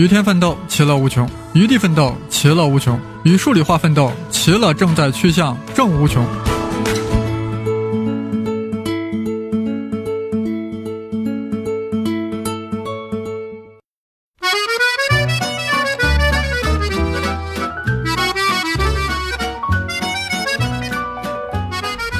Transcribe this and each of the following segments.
与天奋斗，其乐无穷；与地奋斗，其乐无穷；与数理化奋斗，其乐正在趋向正无穷。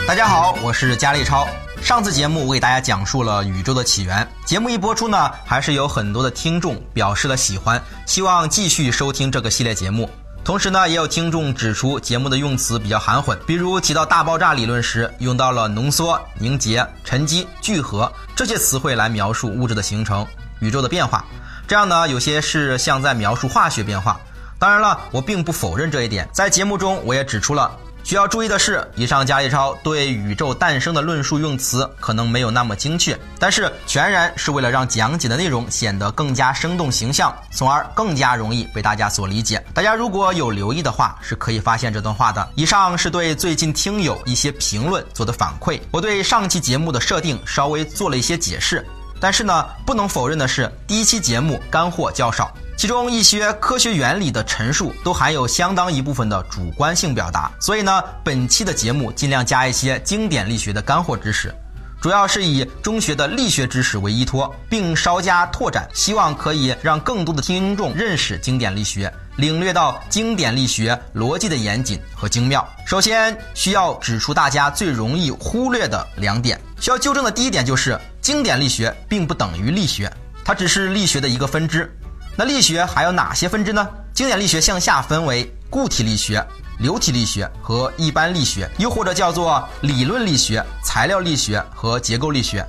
大家好，我是佳丽超。上次节目我给大家讲述了宇宙的起源，节目一播出呢，还是有很多的听众表示了喜欢，希望继续收听这个系列节目。同时呢，也有听众指出节目的用词比较含混，比如提到大爆炸理论时，用到了浓缩、凝结、沉积、聚合这些词汇来描述物质的形成、宇宙的变化。这样呢，有些是像在描述化学变化。当然了，我并不否认这一点，在节目中我也指出了。需要注意的是，以上伽利超对宇宙诞生的论述用词可能没有那么精确，但是全然是为了让讲解的内容显得更加生动形象，从而更加容易被大家所理解。大家如果有留意的话，是可以发现这段话的。以上是对最近听友一些评论做的反馈，我对上期节目的设定稍微做了一些解释，但是呢，不能否认的是，第一期节目干货较少。其中一些科学原理的陈述都含有相当一部分的主观性表达，所以呢，本期的节目尽量加一些经典力学的干货知识，主要是以中学的力学知识为依托，并稍加拓展，希望可以让更多的听众认识经典力学，领略到经典力学逻辑的严谨和精妙。首先需要指出大家最容易忽略的两点，需要纠正的第一点就是，经典力学并不等于力学，它只是力学的一个分支。那力学还有哪些分支呢？经典力学向下分为固体力学、流体力学和一般力学，又或者叫做理论力学、材料力学和结构力学。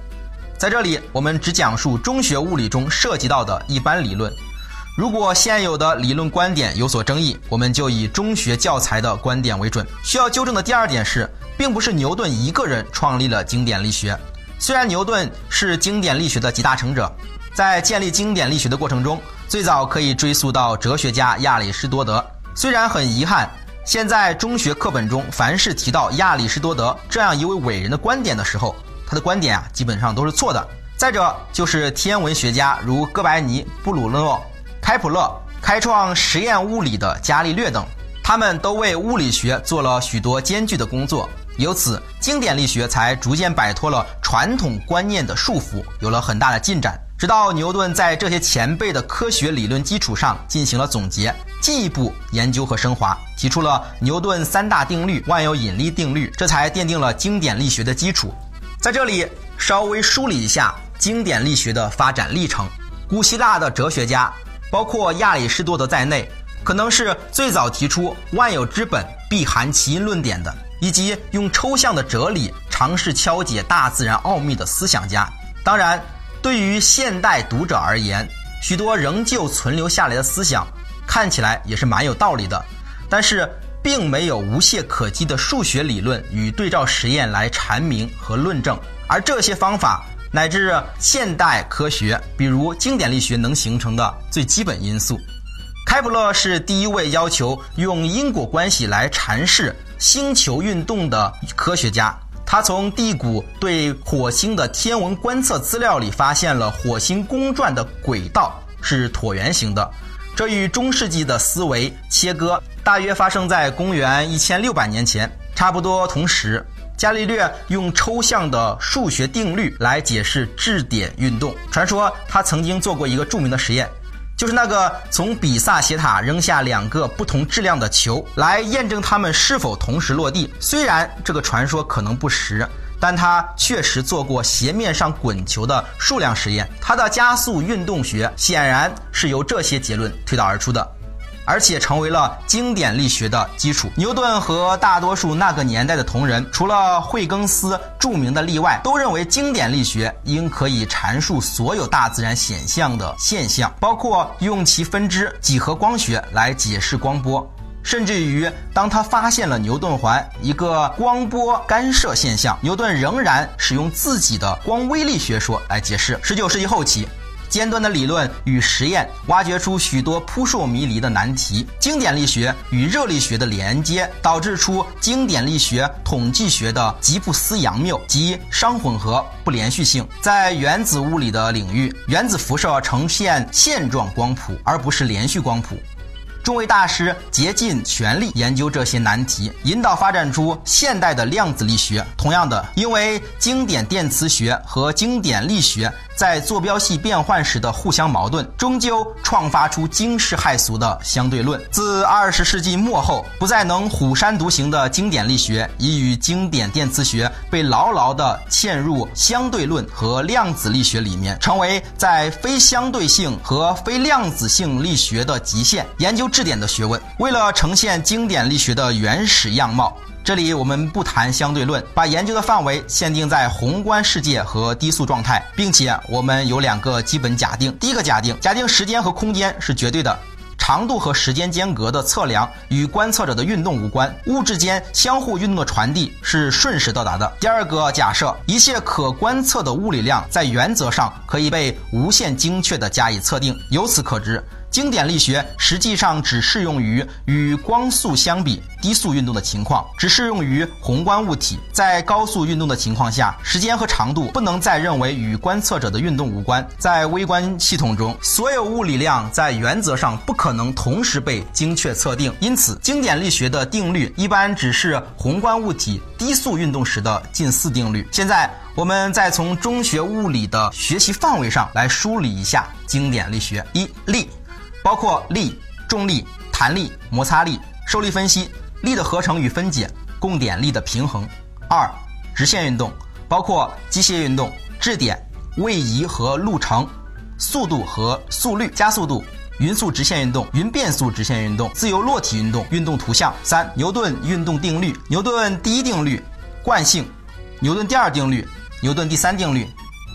在这里，我们只讲述中学物理中涉及到的一般理论。如果现有的理论观点有所争议，我们就以中学教材的观点为准。需要纠正的第二点是，并不是牛顿一个人创立了经典力学。虽然牛顿是经典力学的集大成者，在建立经典力学的过程中。最早可以追溯到哲学家亚里士多德。虽然很遗憾，现在中学课本中凡是提到亚里士多德这样一位伟人的观点的时候，他的观点啊基本上都是错的。再者就是天文学家如哥白尼、布鲁诺、开普勒、开创实验物理的伽利略等，他们都为物理学做了许多艰巨的工作，由此经典力学才逐渐摆脱了传统观念的束缚，有了很大的进展。直到牛顿在这些前辈的科学理论基础上进行了总结，进一步研究和升华，提出了牛顿三大定律、万有引力定律，这才奠定了经典力学的基础。在这里稍微梳理一下经典力学的发展历程。古希腊的哲学家，包括亚里士多德在内，可能是最早提出“万有之本必含其因”论点的，以及用抽象的哲理尝试敲解大自然奥秘的思想家。当然。对于现代读者而言，许多仍旧存留下来的思想，看起来也是蛮有道理的，但是并没有无懈可击的数学理论与对照实验来阐明和论证。而这些方法乃至现代科学，比如经典力学能形成的最基本因素。开普勒是第一位要求用因果关系来阐释星球运动的科学家。他从地谷对火星的天文观测资料里发现了火星公转的轨道是椭圆形的，这与中世纪的思维切割，大约发生在公元一千六百年前。差不多同时，伽利略用抽象的数学定律来解释质点运动。传说他曾经做过一个著名的实验。就是那个从比萨斜塔扔下两个不同质量的球，来验证它们是否同时落地。虽然这个传说可能不实，但他确实做过斜面上滚球的数量实验。他的加速运动学显然是由这些结论推导而出的。而且成为了经典力学的基础。牛顿和大多数那个年代的同仁，除了惠更斯著名的例外，都认为经典力学应可以阐述所有大自然显象的现象，包括用其分支几何光学来解释光波。甚至于，当他发现了牛顿环一个光波干涉现象，牛顿仍然使用自己的光微粒学说来解释。十九世纪后期。尖端的理论与实验，挖掘出许多扑朔迷离的难题。经典力学与热力学的连接，导致出经典力学统计学的吉布斯杨谬及熵混合不连续性。在原子物理的领域，原子辐射呈现线状光谱，而不是连续光谱。众位大师竭尽全力研究这些难题，引导发展出现代的量子力学。同样的，因为经典电磁学和经典力学。在坐标系变换时的互相矛盾，终究创发出惊世骇俗的相对论。自二十世纪末后，不再能虎山独行的经典力学，已与经典电磁学被牢牢地嵌入相对论和量子力学里面，成为在非相对性和非量子性力学的极限研究质点的学问。为了呈现经典力学的原始样貌。这里我们不谈相对论，把研究的范围限定在宏观世界和低速状态，并且我们有两个基本假定。第一个假定，假定时间和空间是绝对的，长度和时间间隔的测量与观测者的运动无关，物质间相互运动的传递是瞬时到达的。第二个假设，一切可观测的物理量在原则上可以被无限精确地加以测定。由此可知。经典力学实际上只适用于与光速相比低速运动的情况，只适用于宏观物体。在高速运动的情况下，时间和长度不能再认为与观测者的运动无关。在微观系统中，所有物理量在原则上不可能同时被精确测定，因此经典力学的定律一般只是宏观物体低速运动时的近似定律。现在，我们再从中学物理的学习范围上来梳理一下经典力学：一力。包括力、重力、弹力、摩擦力、受力分析、力的合成与分解、供点力的平衡。二、直线运动包括机械运动、质点、位移和路程、速度和速率、加速度、匀速直线运动、匀变速直线运动、自由落体运动、运动图像。三、牛顿运动定律、牛顿第一定律、惯性、牛顿第二定律、牛顿第三定律。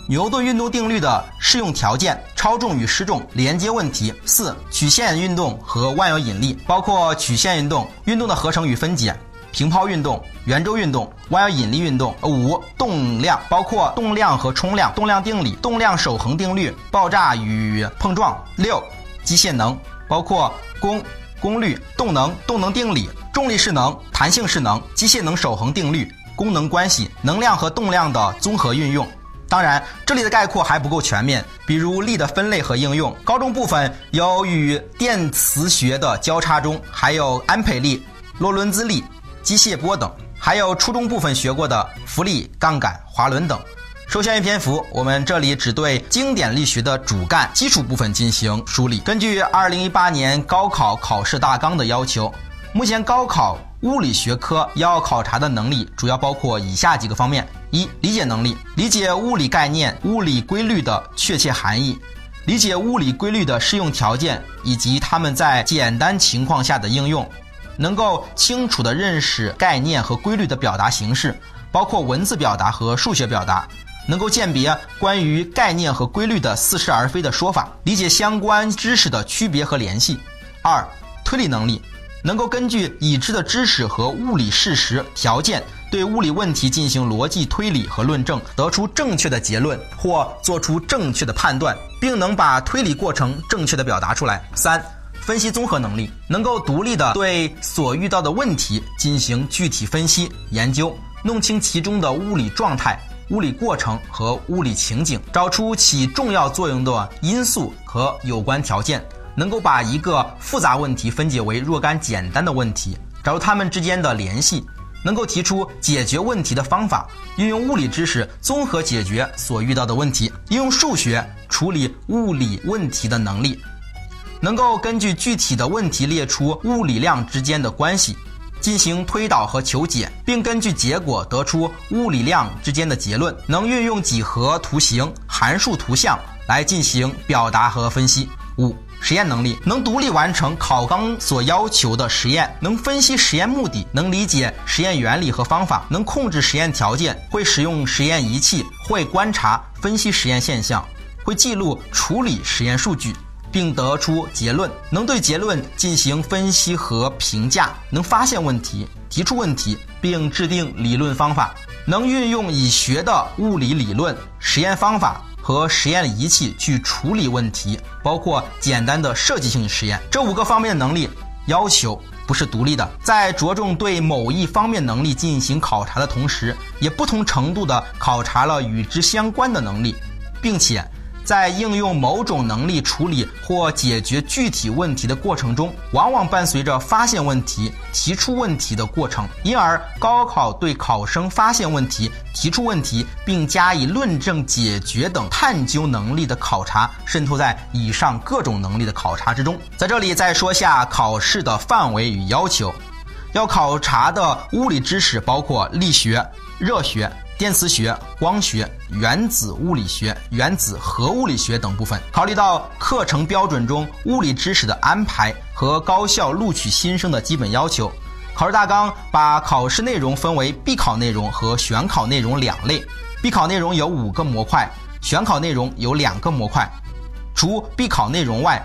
牛顿运动定律的适用条件、超重与失重连接问题。四、曲线运动和万有引力，包括曲线运动、运动的合成与分解、平抛运动、圆周运动、万有引力运动。五、动量，包括动量和冲量、动量定理、动量守恒定律、爆炸与碰撞。六、机械能，包括功、功率、动能、动能定理、重力势能、弹性势能、机械能守恒定律、功能关系、能量和动量的综合运用。当然，这里的概括还不够全面，比如力的分类和应用。高中部分有与电磁学的交叉中，还有安培力、洛伦兹力、机械波等，还有初中部分学过的浮力、杠杆、滑轮等。受限于篇幅，我们这里只对经典力学的主干基础部分进行梳理。根据2018年高考考试大纲的要求，目前高考。物理学科要考察的能力主要包括以下几个方面：一、理解能力，理解物理概念、物理规律的确切含义，理解物理规律的适用条件以及它们在简单情况下的应用，能够清楚地认识概念和规律的表达形式，包括文字表达和数学表达，能够鉴别关于概念和规律的似是而非的说法，理解相关知识的区别和联系。二、推理能力。能够根据已知的知识和物理事实条件，对物理问题进行逻辑推理和论证，得出正确的结论或做出正确的判断，并能把推理过程正确的表达出来。三、分析综合能力，能够独立的对所遇到的问题进行具体分析研究，弄清其中的物理状态、物理过程和物理情景，找出起重要作用的因素和有关条件。能够把一个复杂问题分解为若干简单的问题，找出它们之间的联系，能够提出解决问题的方法，运用物理知识综合解决所遇到的问题，应用数学处理物理问题的能力，能够根据具体的问题列出物理量之间的关系，进行推导和求解，并根据结果得出物理量之间的结论，能运用几何图形、函数图像来进行表达和分析。五。实验能力能独立完成考纲所要求的实验，能分析实验目的，能理解实验原理和方法，能控制实验条件，会使用实验仪器，会观察分析实验现象，会记录处理实验数据，并得出结论，能对结论进行分析和评价，能发现问题，提出问题，并制定理论方法，能运用已学的物理理论、实验方法。和实验仪器去处理问题，包括简单的设计性实验。这五个方面的能力要求不是独立的，在着重对某一方面能力进行考察的同时，也不同程度的考察了与之相关的能力，并且。在应用某种能力处理或解决具体问题的过程中，往往伴随着发现问题、提出问题的过程。因而，高考对考生发现问题、提出问题并加以论证、解决等探究能力的考察，渗透在以上各种能力的考察之中。在这里再说下考试的范围与要求：要考察的物理知识包括力学、热学。电磁学、光学、原子物理学、原子核物理学等部分。考虑到课程标准中物理知识的安排和高校录取新生的基本要求，考试大纲把考试内容分为必考内容和选考内容两类。必考内容有五个模块，选考内容有两个模块。除必考内容外，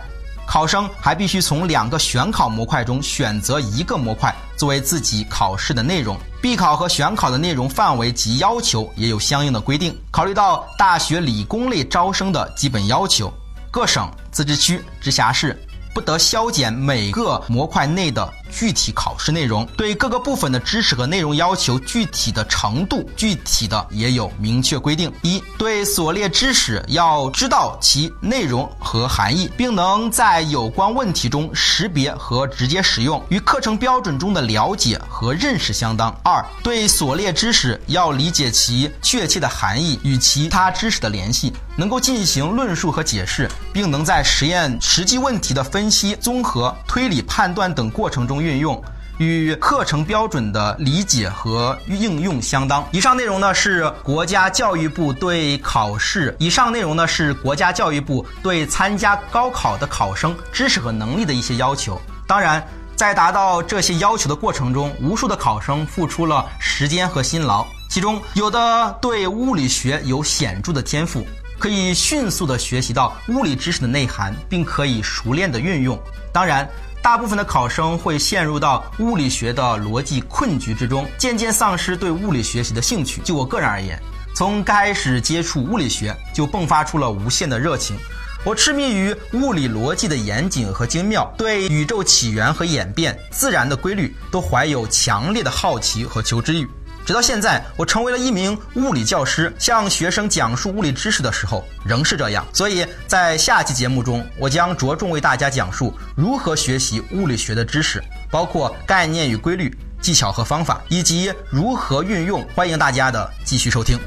考生还必须从两个选考模块中选择一个模块作为自己考试的内容。必考和选考的内容范围及要求也有相应的规定。考虑到大学理工类招生的基本要求，各省、自治区、直辖市。不得削减每个模块内的具体考试内容，对各个部分的知识和内容要求具体的程度，具体的也有明确规定。一对所列知识要知道其内容和含义，并能在有关问题中识别和直接使用，与课程标准中的了解和认识相当。二对所列知识要理解其确切的含义与其他知识的联系。能够进行论述和解释，并能在实验实际问题的分析、综合、推理、判断等过程中运用，与课程标准的理解和应用相当。以上内容呢是国家教育部对考试，以上内容呢是国家教育部对参加高考的考生知识和能力的一些要求。当然，在达到这些要求的过程中，无数的考生付出了时间和辛劳，其中有的对物理学有显著的天赋。可以迅速地学习到物理知识的内涵，并可以熟练地运用。当然，大部分的考生会陷入到物理学的逻辑困局之中，渐渐丧失对物理学习的兴趣。就我个人而言，从开始接触物理学就迸发出了无限的热情。我痴迷于物理逻辑的严谨和精妙，对宇宙起源和演变、自然的规律都怀有强烈的好奇和求知欲。直到现在，我成为了一名物理教师，向学生讲述物理知识的时候，仍是这样。所以在下期节目中，我将着重为大家讲述如何学习物理学的知识，包括概念与规律、技巧和方法，以及如何运用。欢迎大家的继续收听。